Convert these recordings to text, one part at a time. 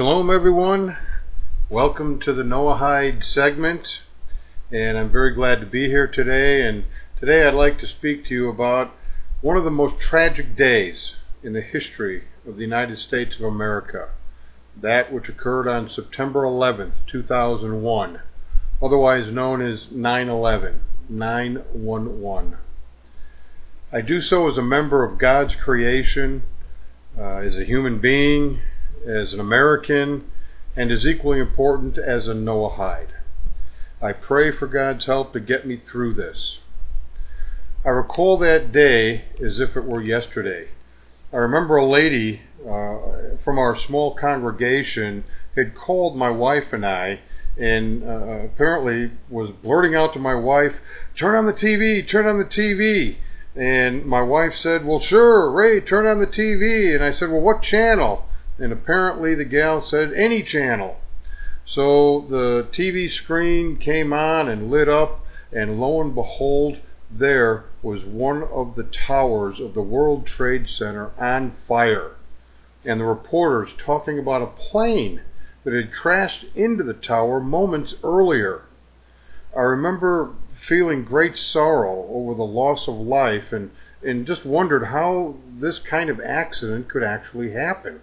Shalom, everyone. Welcome to the Noahide segment, and I'm very glad to be here today. And today I'd like to speak to you about one of the most tragic days in the history of the United States of America, that which occurred on September 11th, 2001, otherwise known as 9 11, 911. I do so as a member of God's creation, uh, as a human being, as an American, and as equally important as a Noahide. I pray for God's help to get me through this. I recall that day as if it were yesterday. I remember a lady uh, from our small congregation had called my wife and I and uh, apparently was blurting out to my wife, Turn on the TV, turn on the TV. And my wife said, Well, sure, Ray, turn on the TV. And I said, Well, what channel? And apparently the gal said, Any channel. So the TV screen came on and lit up, and lo and behold, there was one of the towers of the World Trade Center on fire. And the reporters talking about a plane that had crashed into the tower moments earlier. I remember feeling great sorrow over the loss of life and, and just wondered how this kind of accident could actually happen.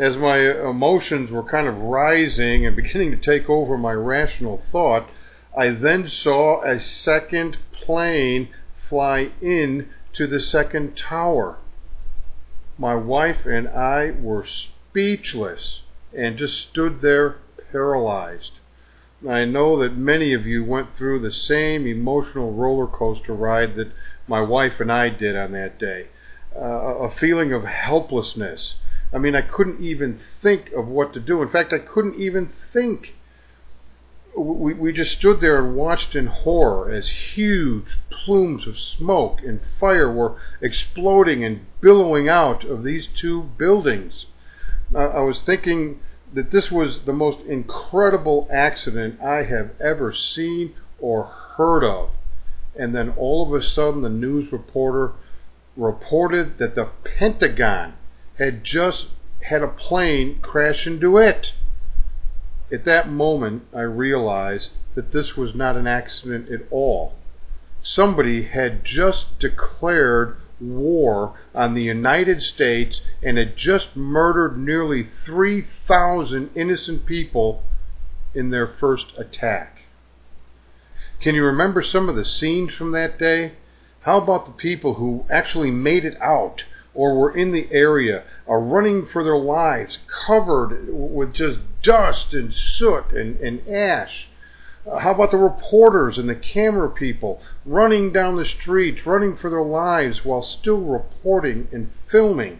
As my emotions were kind of rising and beginning to take over my rational thought, I then saw a second plane fly in to the second tower. My wife and I were speechless and just stood there paralyzed. I know that many of you went through the same emotional roller coaster ride that my wife and I did on that day. Uh, a feeling of helplessness. I mean, I couldn't even think of what to do. In fact, I couldn't even think. We, we just stood there and watched in horror as huge plumes of smoke and fire were exploding and billowing out of these two buildings. Uh, I was thinking that this was the most incredible accident I have ever seen or heard of. And then all of a sudden, the news reporter reported that the Pentagon had just had a plane crash into it. At that moment, I realized that this was not an accident at all. Somebody had just declared war on the United States and had just murdered nearly 3,000 innocent people in their first attack. Can you remember some of the scenes from that day? How about the people who actually made it out or were in the area are running for their lives, covered with just dust and soot and, and ash? Uh, how about the reporters and the camera people running down the streets, running for their lives while still reporting and filming?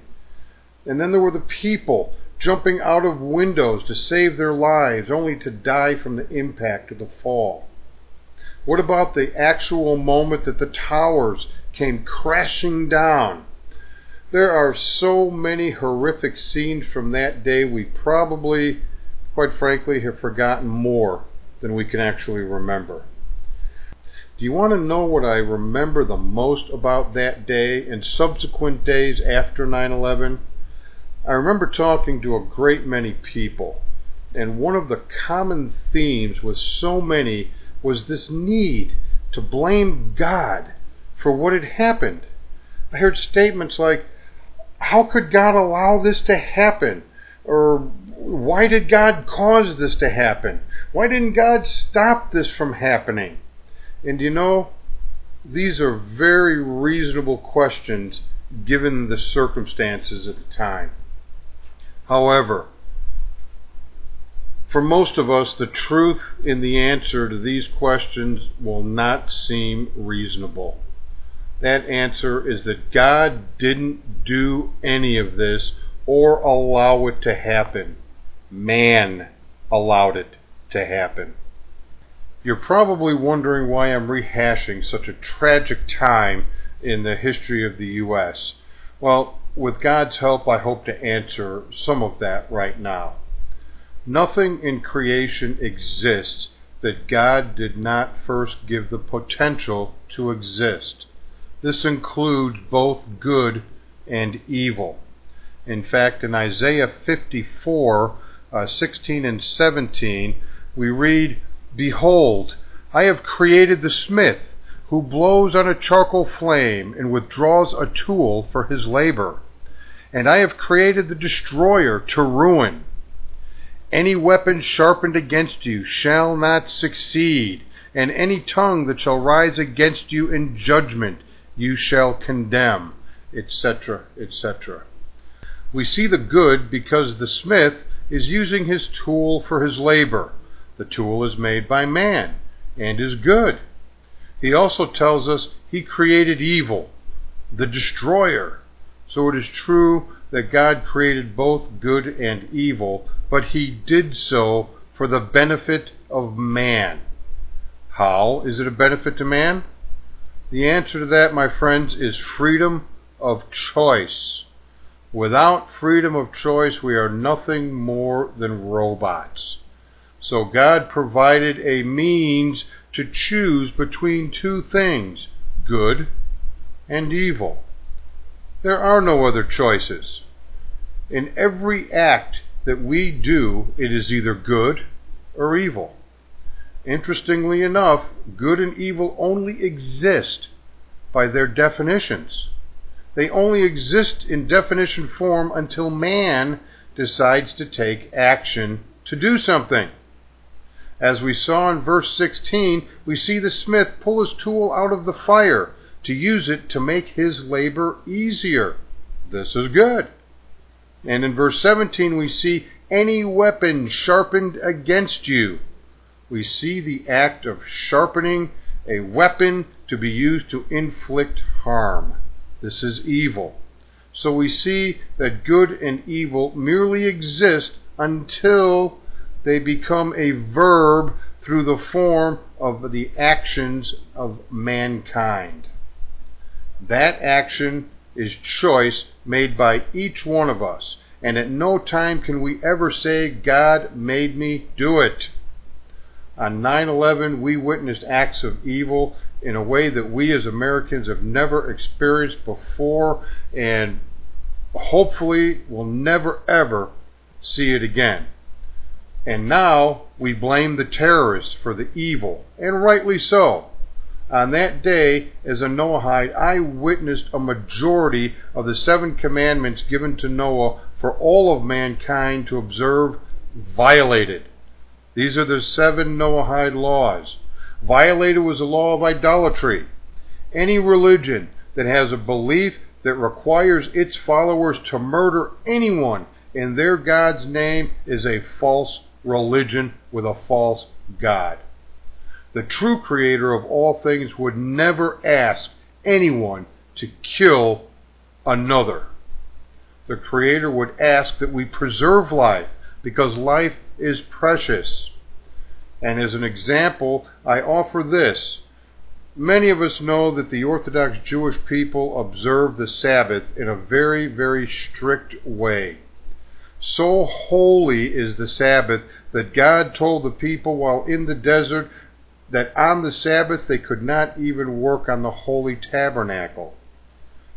And then there were the people jumping out of windows to save their lives, only to die from the impact of the fall. What about the actual moment that the towers came crashing down? There are so many horrific scenes from that day, we probably, quite frankly, have forgotten more than we can actually remember. Do you want to know what I remember the most about that day and subsequent days after 9 11? I remember talking to a great many people, and one of the common themes with so many was this need to blame God for what had happened. I heard statements like, How could God allow this to happen? Or why did God cause this to happen? Why didn't God stop this from happening? And you know, these are very reasonable questions given the circumstances at the time. However, for most of us, the truth in the answer to these questions will not seem reasonable. That answer is that God didn't do any of this or allow it to happen. Man allowed it to happen. You're probably wondering why I'm rehashing such a tragic time in the history of the U.S. Well, with God's help, I hope to answer some of that right now. Nothing in creation exists that God did not first give the potential to exist. This includes both good and evil. In fact, in Isaiah 54, uh, 16 and 17, we read, Behold, I have created the smith who blows on a charcoal flame and withdraws a tool for his labor. And I have created the destroyer to ruin. Any weapon sharpened against you shall not succeed, and any tongue that shall rise against you in judgment you shall condemn, etc., etc. We see the good because the smith is using his tool for his labor. The tool is made by man and is good. He also tells us he created evil, the destroyer. So it is true that God created both good and evil, but he did so for the benefit of man. How is it a benefit to man? The answer to that, my friends, is freedom of choice. Without freedom of choice, we are nothing more than robots. So God provided a means to choose between two things, good and evil. There are no other choices. In every act that we do, it is either good or evil. Interestingly enough, good and evil only exist by their definitions. They only exist in definition form until man decides to take action to do something. As we saw in verse 16, we see the smith pull his tool out of the fire to use it to make his labor easier. This is good. And in verse 17, we see any weapon sharpened against you. We see the act of sharpening a weapon to be used to inflict harm. This is evil. So we see that good and evil merely exist until they become a verb through the form of the actions of mankind. That action is choice made by each one of us, and at no time can we ever say, God made me do it. On 9 11, we witnessed acts of evil in a way that we as Americans have never experienced before, and hopefully will never ever see it again. And now we blame the terrorists for the evil, and rightly so. On that day, as a Noahide, I witnessed a majority of the seven commandments given to Noah for all of mankind to observe violated. These are the seven Noahide laws. Violated was the law of idolatry. Any religion that has a belief that requires its followers to murder anyone in their God's name is a false religion with a false God. The true creator of all things would never ask anyone to kill another. The creator would ask that we preserve life because life is precious. And as an example, I offer this. Many of us know that the Orthodox Jewish people observe the Sabbath in a very, very strict way. So holy is the Sabbath that God told the people while in the desert that on the Sabbath they could not even work on the holy tabernacle.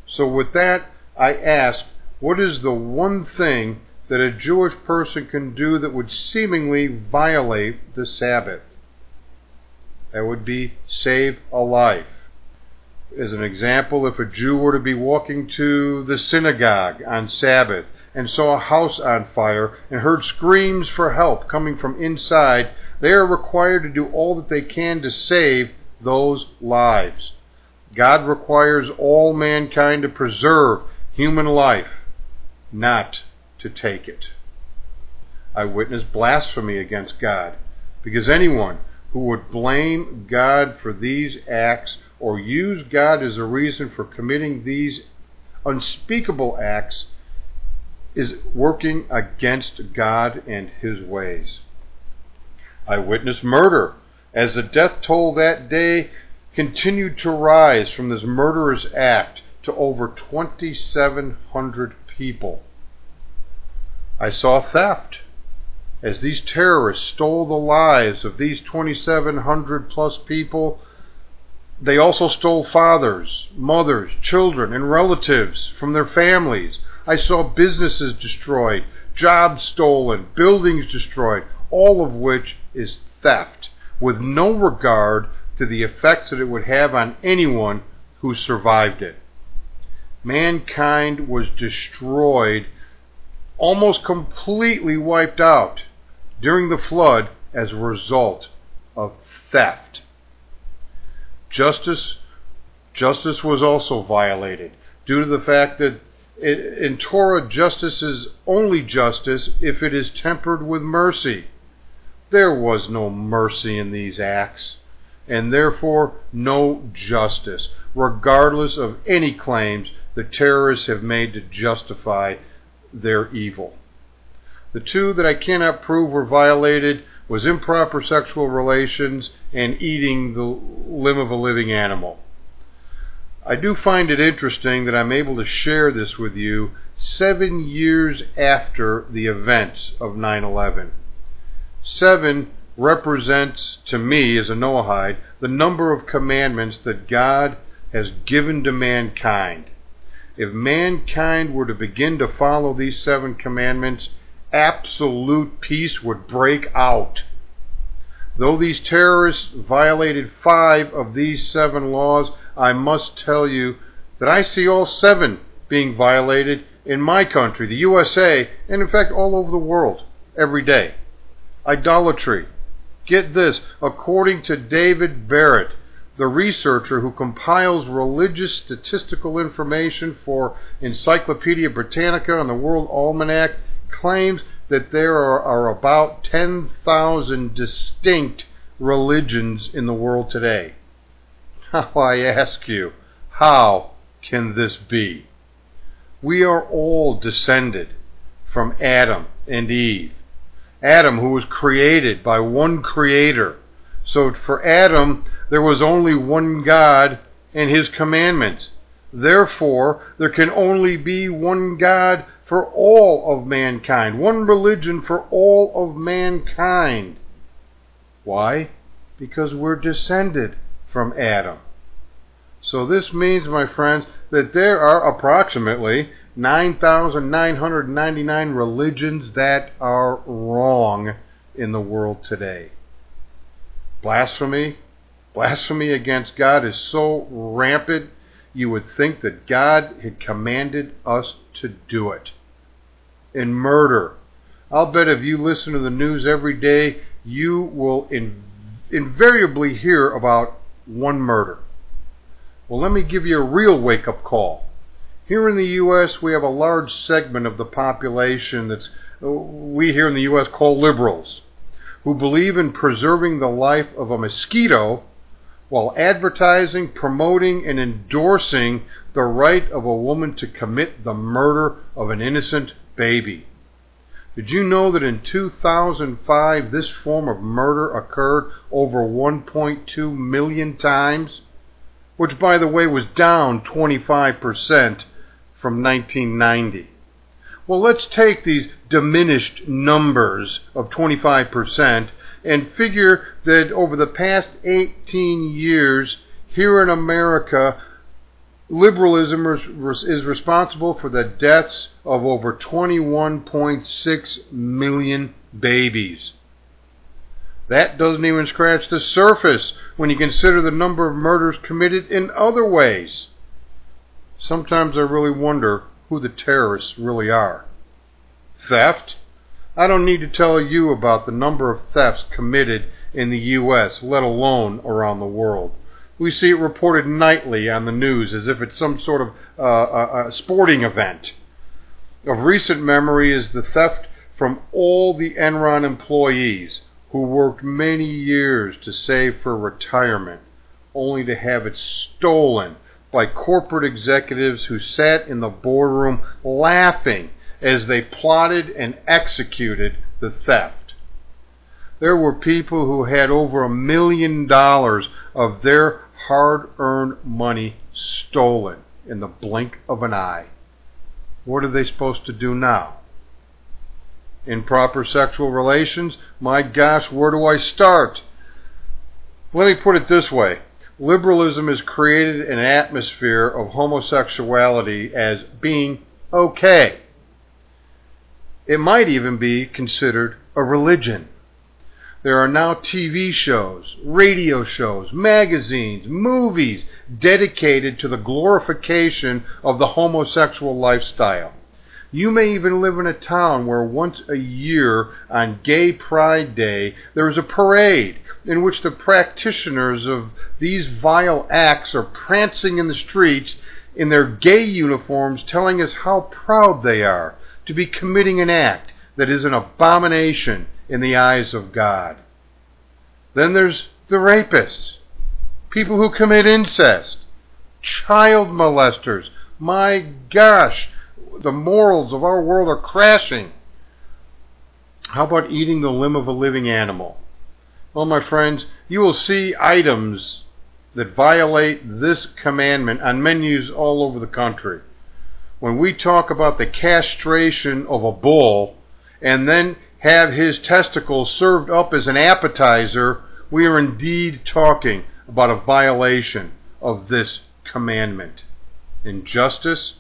So, with that, I ask, what is the one thing that a Jewish person can do that would seemingly violate the Sabbath? That would be save a life. As an example, if a Jew were to be walking to the synagogue on Sabbath and saw a house on fire and heard screams for help coming from inside, they are required to do all that they can to save those lives. God requires all mankind to preserve human life, not to take it. I witness blasphemy against God because anyone who would blame God for these acts or use God as a reason for committing these unspeakable acts is working against God and His ways. I witness murder as the death toll that day continued to rise from this murderous act to over 2,700 people. I saw theft as these terrorists stole the lives of these 2,700 plus people. They also stole fathers, mothers, children, and relatives from their families I saw businesses destroyed, jobs stolen, buildings destroyed, all of which is theft, with no regard to the effects that it would have on anyone who survived it. Mankind was destroyed, almost completely wiped out during the flood as a result of theft. Justice justice was also violated due to the fact that in Torah justice is only justice if it is tempered with mercy. There was no mercy in these acts, and therefore no justice, regardless of any claims the terrorists have made to justify their evil. The two that I cannot prove were violated was improper sexual relations and eating the limb of a living animal. I do find it interesting that I'm able to share this with you seven years after the events of 9 11. Seven represents to me, as a Noahide, the number of commandments that God has given to mankind. If mankind were to begin to follow these seven commandments, absolute peace would break out. Though these terrorists violated five of these seven laws, I must tell you that I see all seven being violated in my country, the USA, and in fact all over the world every day. Idolatry. Get this, according to David Barrett, the researcher who compiles religious statistical information for Encyclopedia Britannica and the World Almanac, claims that there are, are about 10,000 distinct religions in the world today. How I ask you, how can this be? We are all descended from Adam and Eve. Adam, who was created by one creator. So for Adam, there was only one God and his commandments. Therefore, there can only be one God for all of mankind, one religion for all of mankind. Why? Because we're descended from Adam. So this means, my friends, that there are approximately 9,999 religions that are wrong in the world today. Blasphemy, blasphemy against God is so rampant you would think that God had commanded us to do it. And murder, I'll bet if you listen to the news every day, you will in, invariably hear about one murder. Well, let me give you a real wake up call. Here in the U.S., we have a large segment of the population that's uh, we here in the U.S. call liberals, who believe in preserving the life of a mosquito while advertising, promoting, and endorsing the right of a woman to commit the murder of an innocent baby. Did you know that in 2005 this form of murder occurred over 1.2 million times? Which, by the way, was down 25% from 1990. Well, let's take these diminished numbers of 25% and figure that over the past 18 years here in America, liberalism is responsible for the deaths of over 21.6 million babies. That doesn't even scratch the surface when you consider the number of murders committed in other ways. Sometimes I really wonder who the terrorists really are. Theft? I don't need to tell you about the number of thefts committed in the U.S., let alone around the world. We see it reported nightly on the news as if it's some sort of uh, a, a sporting event. Of recent memory is the theft from all the Enron employees who worked many years to save for retirement, only to have it stolen by corporate executives who sat in the boardroom laughing as they plotted and executed the theft. There were people who had over a million dollars of their hard earned money stolen in the blink of an eye. What are they supposed to do now? Improper sexual relations? My gosh, where do I start? Let me put it this way liberalism has created an atmosphere of homosexuality as being okay. It might even be considered a religion. There are now TV shows, radio shows, magazines, movies dedicated to the glorification of the homosexual lifestyle. You may even live in a town where once a year on Gay Pride Day there is a parade in which the practitioners of these vile acts are prancing in the streets in their gay uniforms telling us how proud they are to be committing an act that is an abomination in the eyes of God. Then there's the rapists, people who commit incest, child molesters. My gosh, the morals of our world are crashing. How about eating the limb of a living animal? Well, my friends, you will see items that violate this commandment on menus all over the country. When we talk about the castration of a bull and then have his testicles served up as an appetizer, we are indeed talking about a violation of this commandment. Injustice?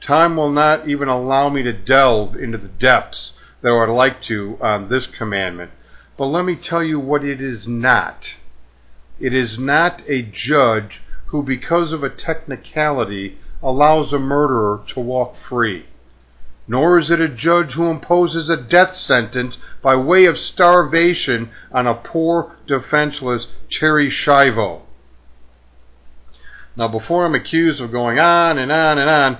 Time will not even allow me to delve into the depths that I would like to on this commandment. But let me tell you what it is not. It is not a judge who, because of a technicality, allows a murderer to walk free nor is it a judge who imposes a death sentence by way of starvation on a poor, defenseless Terri Schiavo. Now, before I'm accused of going on and on and on,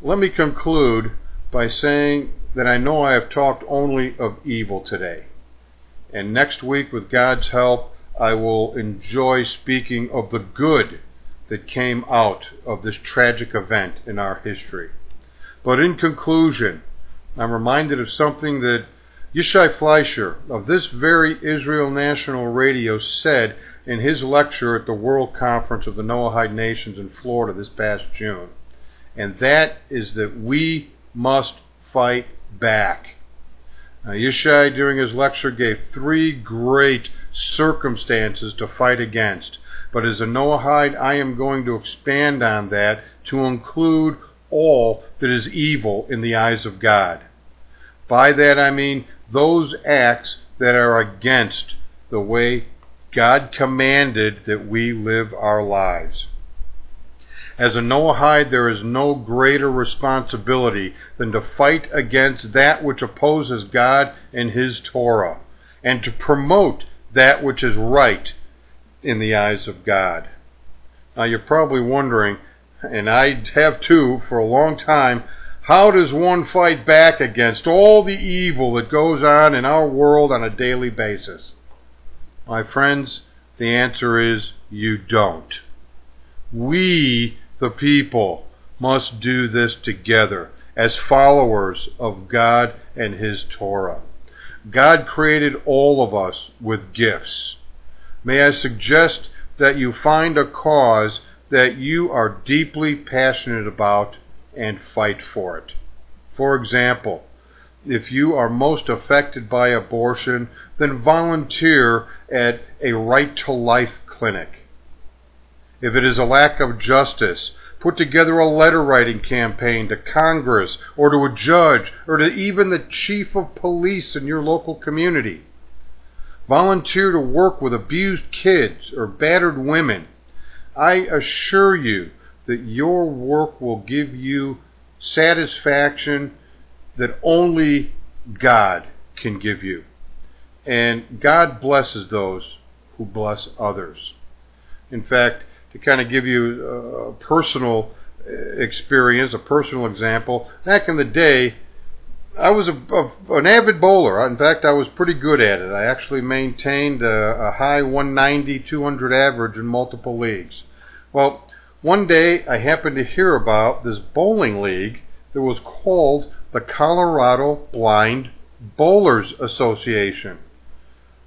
let me conclude by saying that I know I have talked only of evil today. And next week, with God's help, I will enjoy speaking of the good that came out of this tragic event in our history. But in conclusion, I'm reminded of something that Yishai Fleischer of this very Israel National Radio said in his lecture at the World Conference of the Noahide Nations in Florida this past June. And that is that we must fight back. Now, Yishai, during his lecture, gave three great circumstances to fight against. But as a Noahide, I am going to expand on that to include all that is evil in the eyes of God. By that I mean those acts that are against the way God commanded that we live our lives. As a Noahide, there is no greater responsibility than to fight against that which opposes God and His Torah, and to promote that which is right in the eyes of God. Now, you're probably wondering, and I have too for a long time, how does one fight back against all the evil that goes on in our world on a daily basis? My friends, the answer is you don't. We, the people, must do this together as followers of God and His Torah. God created all of us with gifts. May I suggest that you find a cause that you are deeply passionate about and fight for it. For example, if you are most affected by abortion, then volunteer at a right to life clinic. If it is a lack of justice, put together a letter writing campaign to Congress or to a judge or to even the chief of police in your local community. Volunteer to work with abused kids or battered women I assure you that your work will give you satisfaction that only God can give you. And God blesses those who bless others. In fact, to kind of give you a personal uh, experience, a personal example, back in the day, I was a, a, an avid bowler. In fact, I was pretty good at it. I actually maintained a, a high 190, 200 average in multiple leagues. Well, one day I happened to hear about this bowling league that was called the Colorado Blind Bowlers Association.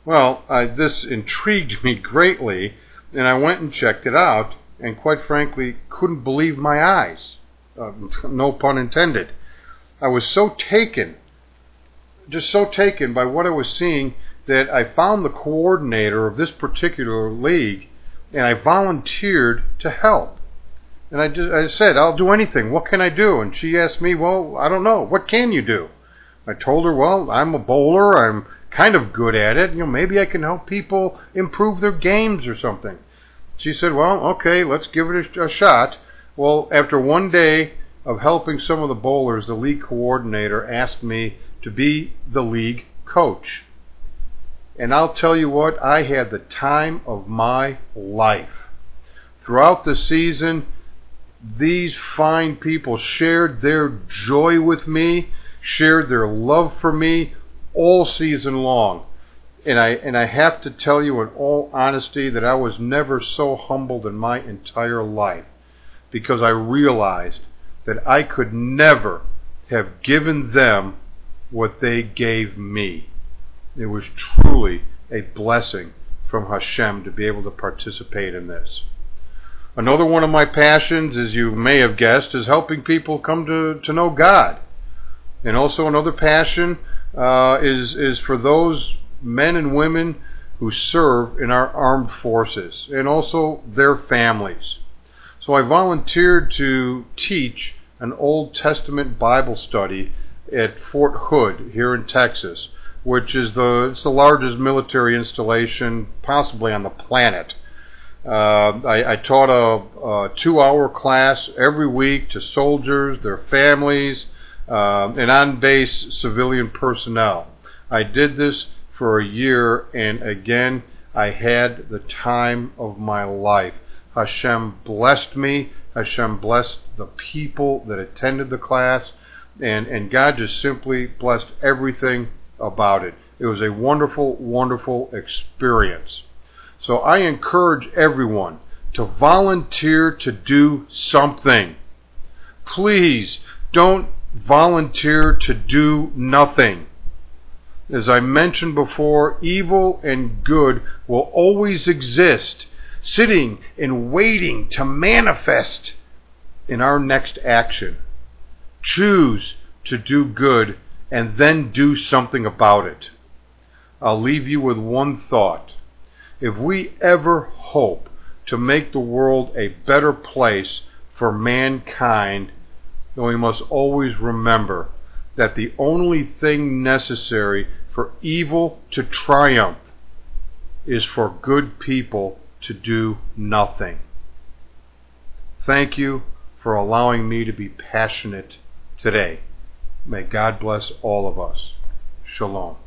Well, I, this intrigued me greatly, and I went and checked it out, and quite frankly, couldn't believe my eyes. Uh, no pun intended. I was so taken, just so taken by what I was seeing that I found the coordinator of this particular league and I volunteered to help. And I, just, I said, I'll do anything. What can I do? And she asked me, well, I don't know. What can you do? I told her, well, I'm a bowler. I'm kind of good at it. You know, maybe I can help people improve their games or something. She said, well, okay, let's give it a, a shot. Well, after one day of helping some of the bowlers, the league coordinator asked me to be the league coach. And I'll tell you what, I had the time of my life. Throughout the season, these fine people shared their joy with me, shared their love for me all season long. And I and I have to tell you in all honesty that I was never so humbled in my entire life because I realized that I could never have given them what they gave me. It was truly a blessing from Hashem to be able to participate in this. Another one of my passions, as you may have guessed, is helping people come to, to know God. And also another passion uh, is, is for those men and women who serve in our armed forces and also their families. So I volunteered to teach an Old Testament Bible study at Fort Hood here in Texas, which is the it's the largest military installation possibly on the planet. Uh, I, I, taught a, a two-hour class every week to soldiers, their families, uh, and on-base civilian personnel. I did this for a year, and again, I had the time of my life. Hashem blessed me. Hashem blessed the people that attended the class, and, and God just simply blessed everything about it. It was a wonderful, wonderful experience. So I encourage everyone to volunteer to do something. Please don't volunteer to do nothing. As I mentioned before, evil and good will always exist sitting and waiting to manifest in our next action. Choose to do good and then do something about it. I'll leave you with one thought. If we ever hope to make the world a better place for mankind, then we must always remember that the only thing necessary for evil to triumph is for good people to do nothing. Thank you for allowing me to be passionate today. May God bless all of us. Shalom.